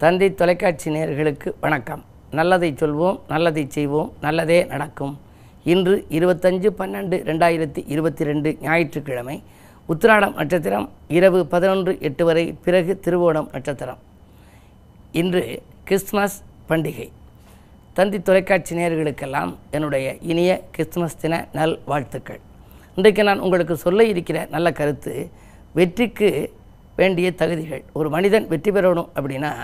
தந்தை தொலைக்காட்சி நேயர்களுக்கு வணக்கம். நல்லதை சொல்வோம் நல்லதை செய்வோம் நல்லதே நடக்கும். இன்று இருபத்தஞ்சு பன்னெண்டு ரெண்டாயிரத்தி இருபத்தி ரெண்டு ஞாயிற்றுக்கிழமை உத்திராடம் நட்சத்திரம் இரவு பதினொன்று எட்டு வரை பிறகு திருவோணம் நட்சத்திரம். இன்று கிறிஸ்துமஸ் பண்டிகை. தந்தி தொலைக்காட்சி நேயர்களுக்கெல்லாம் என்னுடைய இனிய கிறிஸ்துமஸ் தின நல் வாழ்த்துக்கள். இன்றைக்கு நான் உங்களுக்கு சொல்ல இருக்கிற நல்ல கருத்து வெற்றிக்கு வேண்டிய தகுதிகள். ஒரு மனிதன் வெற்றி பெறணும் அப்படின்னா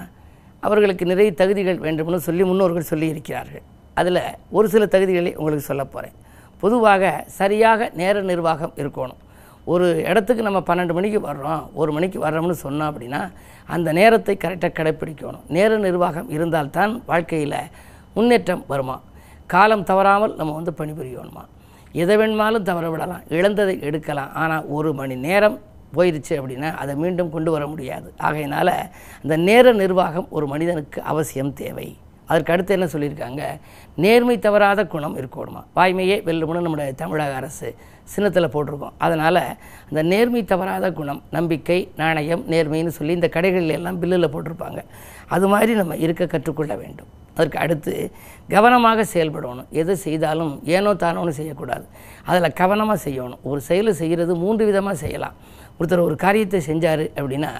அவர்களுக்கு நிறைய தகுதிகள் வேண்டும்னு சொல்லி முன்னோர்கள் சொல்லியிருக்கிறார்கள். அதில் ஒரு சில தகுதிகளை உங்களுக்கு சொல்ல போகிறேன் பொதுவாக சரியாக நேர நிர்வாகம் இருக்கணும். ஒரு இடத்துக்கு நம்ம பன்னெண்டு மணிக்கு வர்றோம் ஒரு மணிக்கு வர்றோம்னு சொன்னோம் அப்படின்னா அந்த நேரத்தை கரெக்டாக கடைப்பிடிக்கணும். நேர நிர்வாகம் இருந்தால்தான் வாழ்க்கையில் முன்னேற்றம் வருமா? காலம் தவறாமல் நம்ம வந்து பணிபுரியணுமா? எதை வேணுமாலும் தவற விடலாம். இழந்ததை எடுக்கலாம். ஆனால் ஒரு மணி நேரம் போயிடுச்சு அப்படின்னா அதை மீண்டும் கொண்டு வர முடியாது. ஆகையினால் அந்த நேர நிர்வாகம் ஒரு மனிதனுக்கு அவசியம் தேவை. அதற்கு அடுத்து என்ன சொல்லியிருக்காங்க? நேர்மை தவறாத குணம் இருக்கணுமா? வாய்மையே வெல்லும்னு நம்முடைய தமிழக அரசு சின்னத்தில் போட்டிருக்கோம். அதனால் அந்த நேர்மை தவறாத குணம் நம்பிக்கை நாணயம் நேர்மைன்னு சொல்லி இந்த கடைகளில் எல்லாம் பில்லில் போட்டிருப்பாங்க. அது மாதிரி நம்ம இருக்க கற்றுக்கொள்ள வேண்டும். அதற்கு அடுத்து கவனமாக செயல்படணும். எது செய்தாலும் ஏனோ தானோன்னு செய்யக்கூடாது. அதில் கவனமாக செய்யணும். ஒரு செயலை செய்கிறது மூன்று விதமாக செய்யலாம். ஒருத்தர் ஒரு காரியத்தை செஞ்சார் அப்படின்னா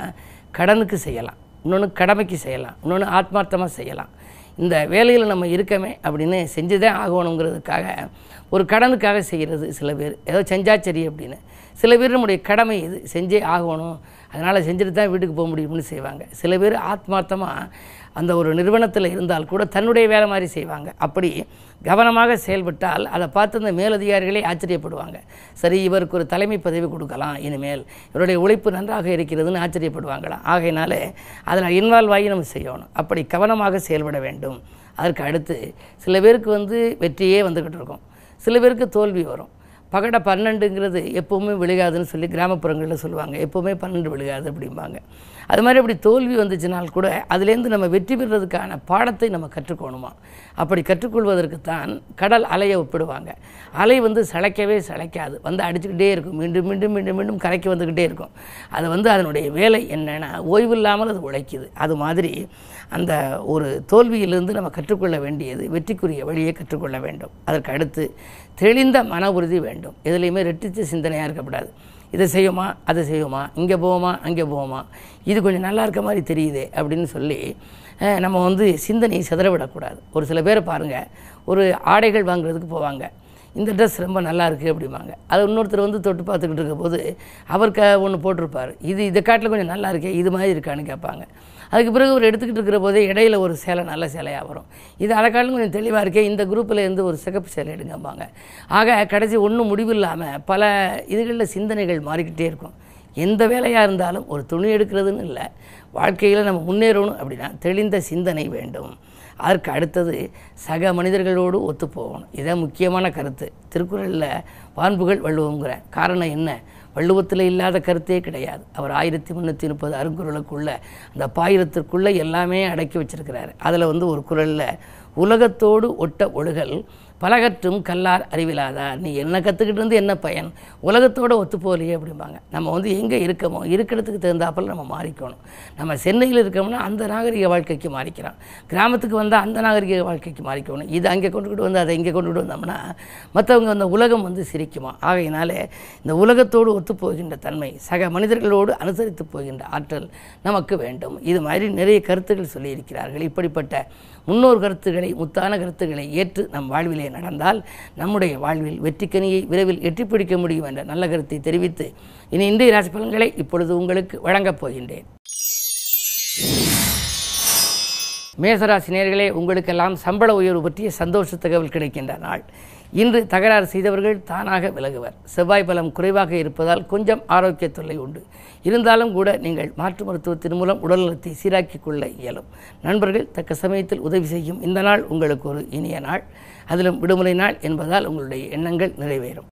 கடனுக்கு செய்யலாம். இன்னொன்று கடமைக்கு செய்யலாம். இன்னொன்று ஆத்மார்த்தமாக செய்யலாம். இந்த வேலையில் நம்ம இருக்கமே அப்படின்னு செஞ்சுதே ஆகணுங்கிறதுக்காக ஒரு கடனுக்காக செய்கிறது சில பேர். ஏதோ செஞ்சா சரி அப்படின்னு. சில பேர் நம்முடைய கடமை இது. செஞ்சே ஆகணும். அதனால் செஞ்சுட்டு தான் வீட்டுக்கு போக முடியும்னு செய்வாங்க. சில பேர் ஆத்மார்த்தமாக அந்த ஒரு நிறுவனத்தில் இருந்தால் கூட தன்னுடைய வேலை மாதிரி செய்வாங்க. அப்படி கவனமாக செயல்பட்டால் அதை பார்த்து அந்த மேலதிகாரிகளே ஆச்சரியப்படுவாங்க. சரி இவருக்கு ஒரு தலைமை பதவி கொடுக்கலாம் இனிமேல் இவருடைய உழைப்பு நன்றாக இருக்கிறதுன்னு ஆச்சரியப்படுவாங்களாம் ஆகையினாலே அதில் இன்வால்வ் ஆகி நம்ம செய்யணும். அப்படி கவனமாக செயல்பட வேண்டும். அதற்கு அடுத்து சில பேருக்கு வந்து வெற்றியே வந்துக்கிட்டு இருக்கும். சில பேருக்கு தோல்வி வரும். பகட பன்னெண்டுங்கிறது எப்போவுமே விழுகாதுன்னு சொல்லி கிராமப்புறங்களில் சொல்லுவாங்க. எப்போவுமே பன்னெண்டு விழுகாது அப்படிம்பாங்க. அது மாதிரி அப்படி தோல்வி வந்துச்சுனால் கூட அதுலேருந்து நம்ம வெற்றி பெறுறதுக்கான பாடத்தை நம்ம கற்றுக்கணுமா? அப்படி கற்றுக்கொள்வதற்கு தான் கடல் அலையை ஒப்பிடுவாங்க. அலை வந்து சளைக்கவே சளைக்காது. வந்து அடிச்சுக்கிட்டே இருக்கும். மீண்டும் மீண்டும் மீண்டும் மீண்டும் கரைக்கு வந்துக்கிட்டே இருக்கும். அது வந்து அதனுடைய வேலை என்னென்னா ஓய்வு இல்லாமல் அது உழைக்குது. அது மாதிரி அந்த ஒரு தோல்வியிலிருந்து நம்ம கற்றுக்கொள்ள வேண்டியது வெற்றிக்குரிய வழியை கற்றுக்கொள்ள வேண்டும். அதற்கு அடுத்து தெளிந்த மன உறுதி வேண்டும். எதுலேயுமே ரெட்டிச்ச சிந்தனையாக இருக்கக்கூடாது. இதை செய்யுமா அதை செய்யுமா இங்கே போவோமா அங்கே போவோமா இது கொஞ்சம் நல்லா இருக்க மாதிரி தெரியுதே அப்படின்னு சொல்லி நம்ம வந்து சிந்தனையை சிதறவிடக்கூடாது ஒரு சில பேரை பாருங்கள் ஒரு ஆடைகள் வாங்குறதுக்கு போவாங்க. இந்த ட்ரெஸ் ரொம்ப நல்லா இருக்குது அப்படிம்பாங்க. அது இன்னொருத்தர் வந்து தொட்டு பார்த்துக்கிட்டு இருக்க போது அவருக்கு ஒன்று போட்டிருப்பார். இது இதை காட்டில் கொஞ்சம் நல்லா இருக்கே இது மாதிரி இருக்கான்னு கேட்பாங்க. அதுக்கு பிறகு ஒரு எடுத்துக்கிட்டு இருக்கிற போதே இடையில ஒரு சேலை நல்ல சேலையாக வரும். இது அதைக்காலும் கொஞ்சம் தெளிவாக இருக்கே இந்த குரூப்பில் இருந்து ஒரு சிகப்பு சேலை எடுங்கம்பாங்க. ஆக கடைசி ஒன்றும் முடிவு இல்லாமல் பல இதுகளில் சிந்தனைகள் மாறிக்கிட்டே இருக்கும். எந்த வேலையாக இருந்தாலும் ஒரு துணி எடுக்கிறதுன்னு இல்லை வாழ்க்கையில் நம்ம முன்னேறணும் அப்படின்னா தெளிந்த சிந்தனை வேண்டும். அதற்கு அடுத்தது சக மனிதர்களோடு ஒத்து போகணும் இதான் முக்கியமான கருத்து. திருக்குறளில் வான்புகள் வள்ளுவோங்கிற காரணம் என்ன? வள்ளுவத்தில் இல்லாத கருத்தே கிடையாது. அவர் ஆயிரத்தி முந்நூற்றி முப்பது அருங்குறளுக்குள்ள அந்த பாயிரத்திற்குள்ளே எல்லாமே அடக்கி வச்சிருக்கிறாரு. அதில் வந்து ஒரு குறளில் உலகத்தோடு ஒட்ட ஒழுகல் பலகற்றும் கல்லார் அறிவிலாதார் நீ என்ன கற்றுக்கிட்டு இருந்து என்ன பயன்? உலகத்தோடு ஒத்து போகலையே அப்படிம்பாங்க. நம்ம வந்து எங்கே இருக்கமோ இருக்கிறதுக்கு தகுந்தாப்பில் நம்ம மாறிக்கணும். நம்ம சென்னையில் இருக்கோம்னா அந்த நாகரிக வாழ்க்கைக்கு மாறிக்கிறோம் கிராமத்துக்கு வந்தால் அந்த நாகரிக வாழ்க்கைக்கு மாறிக்கணும். இது அங்கே கொண்டுக்கிட்டு வந்து அதை இங்கே கொண்டுகிட்டு வந்தோம்னா மற்றவங்க அந்த உலகம் வந்து சிரிக்குமா? ஆகையினாலே இந்த உலகத்தோடு ஒத்து போகின்ற தன்மை சக மனிதர்களோடு அனுசரித்து போகின்ற ஆற்றல் நமக்கு வேண்டும். இது மாதிரி நிறைய கருத்துக்கள் சொல்லியிருக்கிறார்கள். இப்படிப்பட்ட முன்னோர் கருத்துக்களை முத்தான கருத்துக்களை ஏற்று நம் வாழ்விலே நடந்தால் நம்முடைய வாழ்வில் வெற்றிக்கனியை விரைவில் எட்டி பிடிக்க முடியும் என்ற நல்ல கருத்தை தெரிவித்து இனி இந்திய ராசி பலன்களை இப்பொழுது உங்களுக்கு வழங்கப் போகின்றேன். மேசராசிநேர்களே உங்களுக்கெல்லாம் சம்பள உயர்வு பற்றிய சந்தோஷ தகவல் கிடைக்கின்ற நாள். இன்று தகராறு செய்தவர்கள் தானாக விலகுவர். செவ்வாய் பலம் குறைவாக இருப்பதால் கொஞ்சம் ஆரோக்கிய தொல்லை உண்டு. இருந்தாலும் கூட நீங்கள் மாற்று மருத்துவத்தின் மூலம் உடல்நலத்தை சீராக்கிக் கொள்ள இயலும். நண்பர்கள் தக்க சமயத்தில் உதவி செய்யும் இந்த நாள் உங்களுக்கு ஒரு இனிய நாள். அதிலும் விடுமுறை நாள் என்பதால் உங்களுடைய எண்ணங்கள் நிறைவேறும்.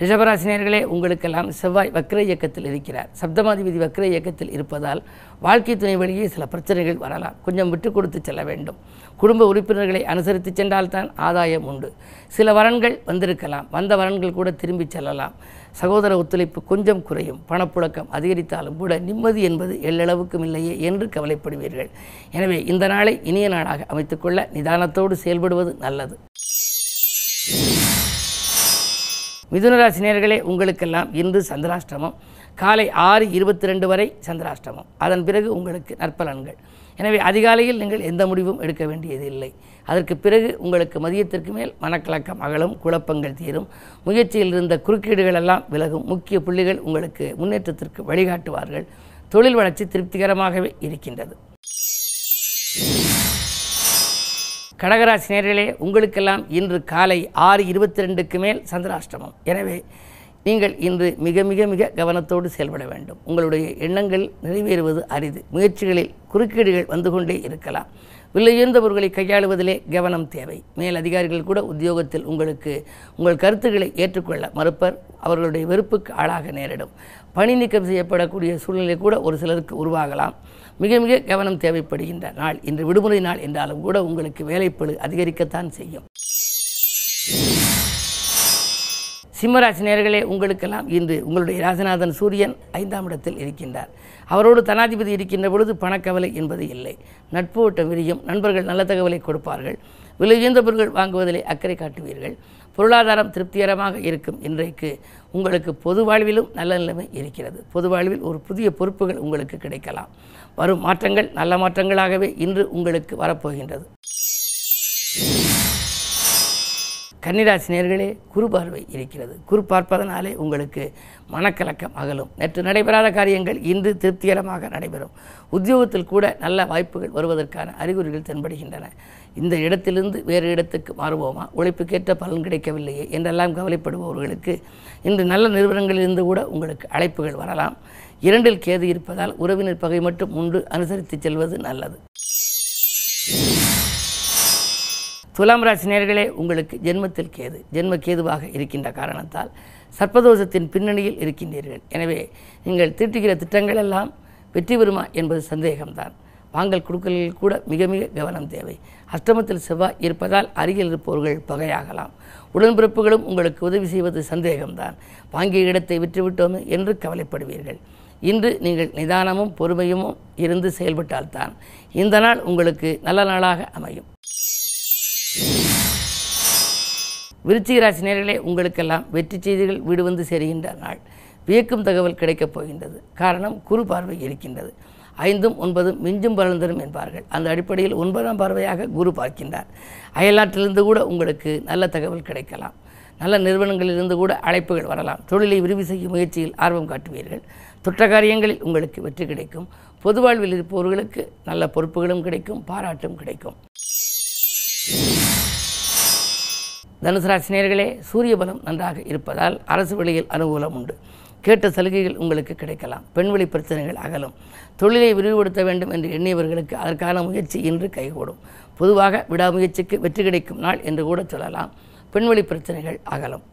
ரிஷபராசினியர்களே உங்களுக்கெல்லாம் செவ்வாய் வக்ர இயக்கத்தில் இருக்கிறார். சப்தமாதிபதி வக்ர இயக்கத்தில் இருப்பதால் வாழ்க்கை துணை வழியே சில பிரச்சனைகள் வரலாம். கொஞ்சம் விட்டு கொடுத்து செல்ல வேண்டும். குடும்ப உறுப்பினர்களை அனுசரித்து சென்றால்தான் ஆதாயம் உண்டு. சில வரன்கள் வந்திருக்கலாம். வந்த வரன்கள் கூட திரும்பி செல்லலாம். சகோதர ஒத்துழைப்பு கொஞ்சம் குறையும். பணப்புழக்கம் அதிகரித்தாலும் கூட நிம்மதி என்பது எல்லளவுக்கும் இல்லையே என்று கவலைப்படுவீர்கள். எனவே இந்த நாளை இனிய நாளாக அமைத்துக்கொள்ள நிதானத்தோடு செயல்படுவது நல்லது. மிதுனராசி நேர்களே உங்களுக்கெல்லாம் இன்று சந்திராஷ்டமம். காலை ஆறு இருபத்தி ரெண்டு வரை சந்திராஷ்டமம். அதன் பிறகு உங்களுக்கு நற்பலன்கள். எனவே அதிகாலையில் நீங்கள் எந்த முடிவும் எடுக்க வேண்டியது இல்லை. அதற்கு பிறகு உங்களுக்கு மதியத்திற்கு மேல் மனக்கலக்கம் அகலும் குழப்பங்கள் தீரும். முயற்சியில் இருந்த குறுக்கீடுகள் எல்லாம் விலகும். முக்கிய புள்ளிகள் உங்களுக்கு முன்னேற்றத்திற்கு வழிகாட்டுவார்கள். தொழில் வளர்ச்சி திருப்திகரமாகவே இருக்கின்றது. கடகராசி நேர்களே உங்களுக்கெல்லாம் இன்று காலை ஆறு இருபத்தி ரெண்டுக்கு மேல் சந்திராஷ்டமம். எனவே நீங்கள் இன்று மிக மிக மிக கவனத்தோடு செயல்பட வேண்டும். உங்களுடைய எண்ணங்கள் நிறைவேறுவது அரிது. முயற்சிகளில் குறுக்கீடுகள் வந்து கொண்டே இருக்கலாம். விலையுயர்ந்தவர்களை கையாளுவதிலே கவனம் தேவை. மேல் அதிகாரிகள் கூட உத்தியோகத்தில் உங்களுக்கு உங்கள் கருத்துக்களை ஏற்றுக்கொள்ள மறுப்பர். அவர்களுடைய வெறுப்புக்கு ஆளாக நேரிடும். பணி நீக்கம் செய்யப்படக்கூடிய சூழ்நிலை கூட ஒரு சிலருக்கு உருவாகலாம். மிக மிக கவனம் தேவைப்படுகின்ற நாள் இன்று விடுமுறை நாள் என்றாலும் கூட உங்களுக்கு வேலைப்பழு அதிகரிக்கத்தான் செய்யும். சிம்மராசி நேர்களே உங்களுக்கெல்லாம் இன்று உங்களுடைய ராசநாதன் சூரியன் ஐந்தாம் இடத்தில் இருக்கின்றார். அவரோடு தனாதிபதி இருக்கின்ற பொழுது பணக்கவலை என்பது இல்லை. நட்பு ஓட்டம் விரியும் நண்பர்கள் நல்ல தகவலை கொடுப்பார்கள். விலை பொருட்கள் வாங்குவதிலே அக்கறை காட்டுவீர்கள். பொருளாதாரம் திருப்திகரமாக இருக்கும் இன்றைக்கு. உங்களுக்கு பொது வாழ்விலும் நல்ல நிலைமை இருக்கிறது. பொது வாழ்வில் ஒரு புதிய பொறுப்புகள் உங்களுக்கு கிடைக்கலாம். வரும் மாற்றங்கள் நல்ல மாற்றங்களாகவே இன்று உங்களுக்கு வரப்போகின்றது. கன்னிராசி நேர்களே குரு பார்வை இருக்கிறது. குரு பார்ப்பதனாலே உங்களுக்கு மனக்கலக்கம் அகலும். நேற்று நடைபெறாத காரியங்கள் இன்று திருப்திகரமாக நடைபெறும். உத்தியோகத்தில் கூட நல்ல வாய்ப்புகள் வருவதற்கான அறிகுறிகள் தென்படுகின்றன. இந்த இடத்திலிருந்து வேறு இடத்துக்கு மாறுவோமா? உழைப்புக்கேற்ற பலன் கிடைக்கவில்லையே என்றெல்லாம் கவலைப்படுபவர்களுக்கு இன்று நல்ல நிறுவனங்களிலிருந்து கூட உங்களுக்கு அழைப்புகள் வரலாம். இரண்டில் கேது இருப்பதால் உறவினர் பகை மட்டும் உண்டு. அனுசரித்து செல்வது நல்லது. துலாம் ராசி நேர்களே உங்களுக்கு ஜென்மத்தில் கேது ஜென்ம கேதுவாக இருக்கின்ற காரணத்தால் சர்ப்பதோஷத்தின் பின்னணியில் இருக்கின்றீர்கள். எனவே நீங்கள் தீட்டுகிற திட்டங்கள் எல்லாம் வெற்றி பெறுமா என்பது சந்தேகம்தான். வாங்கல் கொடுக்கலில் கூட மிக மிக கவனம் தேவை. அஷ்டமத்தில் செவ்வாய் இருப்பதால் அருகில் இருப்பவர்கள் பகையாகலாம். உடன்பிறப்புகளும் உங்களுக்கு உதவி செய்வது சந்தேகம்தான். வாங்கிய இடத்தை விற்றுவிட்டோமே என்று கவலைப்படுவீர்கள். இன்று நீங்கள் நிதானமும் பொறுமையும் இருந்து செயல்பட்டால்தான் இந்த நாள் உங்களுக்கு நல்ல நாளாக அமையும். விருச்சிக ராசி நேர்களே உங்களுக்கெல்லாம் வெற்றி செய்திகள் வீடு வந்து சேருகின்ற நாள். வியக்கும் தகவல் கிடைக்கப் போகின்றது. காரணம் குறு பார்வை இருக்கின்றது. ஐந்தும் ஒன்பதும் மிஞ்சும் பலந்தரும் என்பார்கள். அந்த அடிப்படையில் ஒன்பதாம் பார்வையாக குரு பார்க்கின்றார். அயல்நாட்டிலிருந்து கூட உங்களுக்கு நல்ல தகவல் கிடைக்கலாம். நல்ல நிறுவனங்களிலிருந்து கூட அழைப்புகள் வரலாம். தொழிலை விரிவு செய்யும் முயற்சியில் ஆர்வம் காட்டுவீர்கள். தொற்ற காரியங்களில் உங்களுக்கு வெற்றி கிடைக்கும். பொது வாழ்வில் இருப்பவர்களுக்கு நல்ல பொறுப்புகளும் கிடைக்கும் பாராட்டும் கிடைக்கும். தனுசு ராசினியர்களே சூரிய பலம் நன்றாக இருப்பதால் அரசு வழியில் அனுகூலம் உண்டு. கேட்ட சலுகைகள் உங்களுக்கு கிடைக்கலாம். பெண்வெளி பிரச்சனைகள் அகலும். தொழிலை விரிவுபடுத்த வேண்டும் என்று எண்ணியவர்களுக்கு அதற்கான முயற்சி இன்று கைகூடும். பொதுவாக விடாமுயற்சிக்கு வெற்றி கிடைக்கும் நாள் என்று கூட சொல்லலாம். பெண்வெளி பிரச்சனைகள் அகலும்.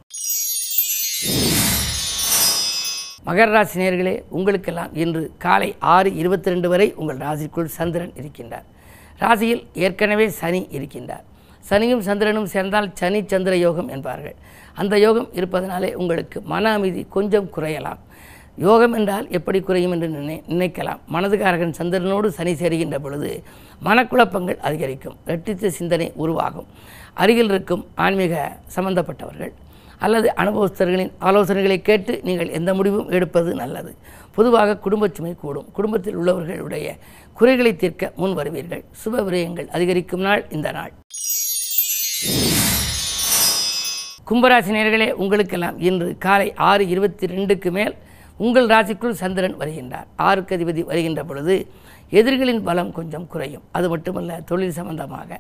மகர ராசி நேர்களே உங்களுக்கெல்லாம் இன்று காலை ஆறு இருபத்தி ரெண்டு வரை உங்கள் ராசிக்குள் சந்திரன் இருக்கின்றார். ராசியில் ஏற்கனவே சனி இருக்கின்றார். சனியும் சந்திரனும் சேர்ந்தால் சனி சந்திர யோகம் என்பார்கள். அந்த யோகம் இருப்பதனாலே உங்களுக்கு மன அமைதி கொஞ்சம் குறையலாம். யோகம் என்றால் எப்படி குறையும் என்று நினை நினைக்கலாம். மனதுகாரகன் சந்திரனோடு சனி சேருகின்ற பொழுது மனக்குழப்பங்கள் அதிகரிக்கும். இரட்டித்த சிந்தனை உருவாகும். அருகில் இருக்கும் ஆன்மீக சம்பந்தப்பட்டவர்கள் அல்லது அனுபவஸ்தர்களின் ஆலோசனைகளை கேட்டு நீங்கள் எந்த முடிவும் எடுப்பது நல்லது. பொதுவாக குடும்பச் சுமை கூடும். குடும்பத்தில் உள்ளவர்களுடைய குறைகளை தீர்க்க முன் வருவீர்கள். சுப விரயங்கள் அதிகரிக்கும் நாள் இந்த நாள். கும்பராசி நேர்களே உங்களுக்கெல்லாம் இன்று காலை ஆறு இருபத்தி ரெண்டுக்கு மேல் உங்கள் ராசிக்குள் சந்திரன் வருகின்றார். ஆறுக்கு அதிபதி வருகின்ற பொழுது எதிர்களின் பலம் கொஞ்சம் குறையும். அது மட்டுமல்ல தொழில் சம்பந்தமாக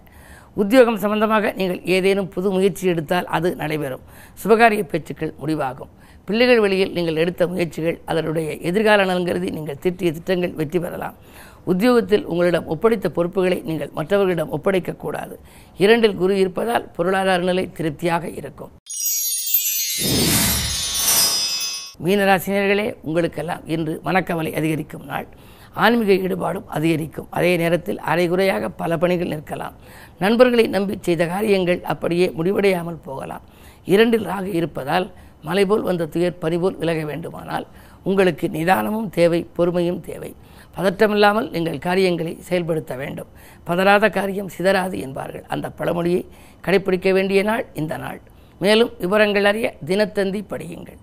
உத்தியோகம் சம்பந்தமாக நீங்கள் ஏதேனும் புது முயற்சி எடுத்தால் அது நடைபெறும். சுபகாரிய பேச்சுக்கள் முடிவாகும். பிள்ளைகள் வழியில் நீங்கள் எடுத்த முயற்சிகள் அதனுடைய எதிர்கால நலன்கருதி நீங்கள் திட்டிய திட்டங்கள் வெற்றி பெறலாம். உத்தியோகத்தில் உங்களிடம் ஒப்படைத்த பொறுப்புகளை நீங்கள் மற்றவர்களிடம் ஒப்படைக்கக்கூடாது இரண்டில் குரு இருப்பதால் பொருளாதார நிலை திருப்தியாக இருக்கும். மீனராசினியர்களே உங்களுக்கெல்லாம் இன்று மனக்கவலை அதிகரிக்கும் நாள். ஆன்மீக ஈடுபாடும் அதிகரிக்கும். அதே நேரத்தில் அரைகுறையாக பல பணிகள் நிற்கலாம். நண்பர்களை நம்பி செய்த காரியங்கள் அப்படியே முடிவடையாமல் போகலாம். இரண்டில் ராகு இருப்பதால் மலைபோல் வந்த துயர் பறிபோல் விலக வேண்டுமானால் உங்களுக்கு நிதானமும் தேவை பொறுமையும் தேவை. பதற்றமில்லாமல் நீங்கள் காரியங்களை செயல்படுத்த வேண்டும். பதறாத காரியம் சிதறாது என்பார்கள். அந்த பழமொழியை கடைபிடிக்க வேண்டிய நாள் இந்த நாள். மேலும் விவரங்கள் அறிய தினத்தந்தி படியுங்கள்.